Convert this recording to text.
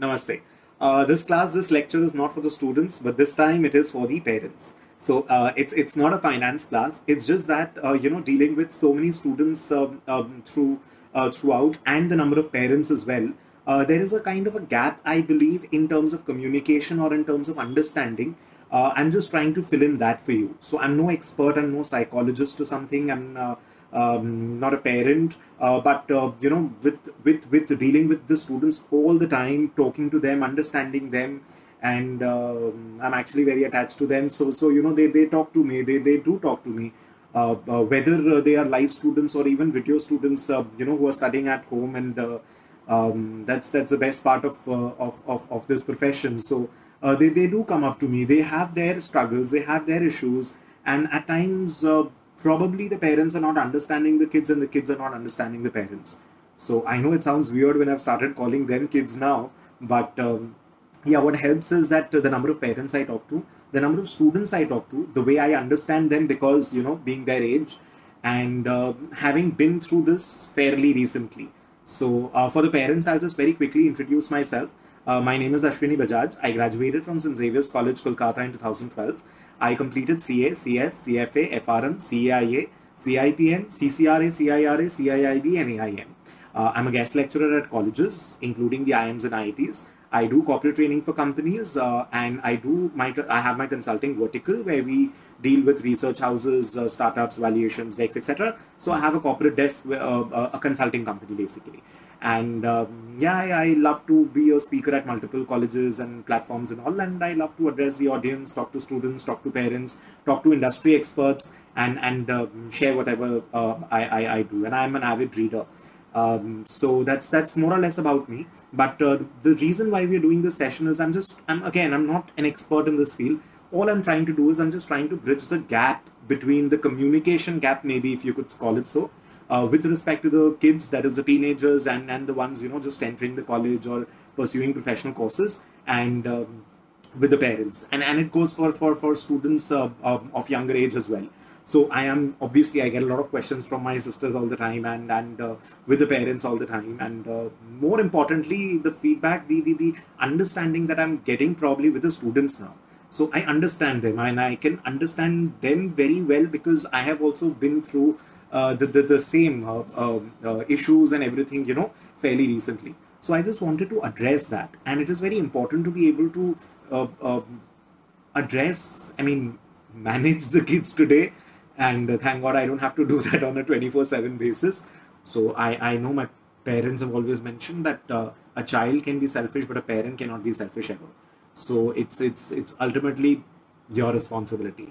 Namaste. Uh, this class, this lecture is not for the students, but this time it is for the parents. So uh, it's it's not a finance class. It's just that uh, you know dealing with so many students um, um, through uh, throughout and the number of parents as well. Uh, there is a kind of a gap, I believe, in terms of communication or in terms of understanding. Uh, I'm just trying to fill in that for you. So I'm no expert. I'm no psychologist or something. I'm um, not a parent, uh, but uh, you know, with with with dealing with the students all the time, talking to them, understanding them, and um I'm actually very attached to them. So so you know, they they talk to me. They they do talk to me. Uh, uh, whether they are live students or even video students, uh, you know, who are studying at home, and uh, um, that's that's the best part of uh, of, of of this profession. So uh, they they do come up to me. They have their struggles. They have their issues, and at times uh, probably the parents are not understanding the kids and the kids are not understanding the parents. So I know it sounds weird when I've started calling them kids now, but um, yeah, what helps is that the number of parents I talk to, the number of students I talk to, the way I understand them because, you know, being their age and uh, having been through this fairly recently. So uh, for the parents, I'll just very quickly introduce myself. Uh, my name is Ashwini Bajaj. I graduated from St. Xavier's College, Kolkata in 2012. I completed CA, CS, CFA, FRM, CAIA, CIPM, CCRA, CIRA, CIIB, and AIM. Uh, I'm a guest lecturer at colleges, including the IIMs and IITs. I do corporate training for companies, uh, and I do my I have my consulting vertical where we deal with research houses, uh, startups, valuations, decks, etc. So I have a corporate desk, uh, uh, a consulting company basically, and um, yeah, I, I love to be a speaker at multiple colleges and platforms and all, and I love to address the audience, talk to students, talk to parents, talk to industry experts, and and um, share whatever uh, I, I I do, and I'm an avid reader. Um, so that's that's more or less about me. But uh, the reason why we're doing this session is I'm just I'm again I'm not an expert in this field. All I'm trying to do is I'm just trying to bridge the gap between the communication gap, maybe if you could call it so, uh, with respect to the kids, that is the teenagers and and the ones you know just entering the college or pursuing professional courses, and um, with the parents, and and it goes for for for students uh, um, of younger age as well so i am obviously i get a lot of questions from my sisters all the time and and uh, with the parents all the time. And uh, more importantly the feedback the, the the understanding that i'm getting probably with the students now. So i understand them and i can understand them very well because i have also been through uh, the, the the same uh, uh, uh, issues and everything you know fairly recently. So i just wanted to address that. And it is very important to be able to uh, um, address i mean manage the kids today and thank god i don't have to do that on a 24/7 basis. So i i know my parents have always mentioned that uh, a child can be selfish but a parent cannot be selfish ever so it's it's it's ultimately your responsibility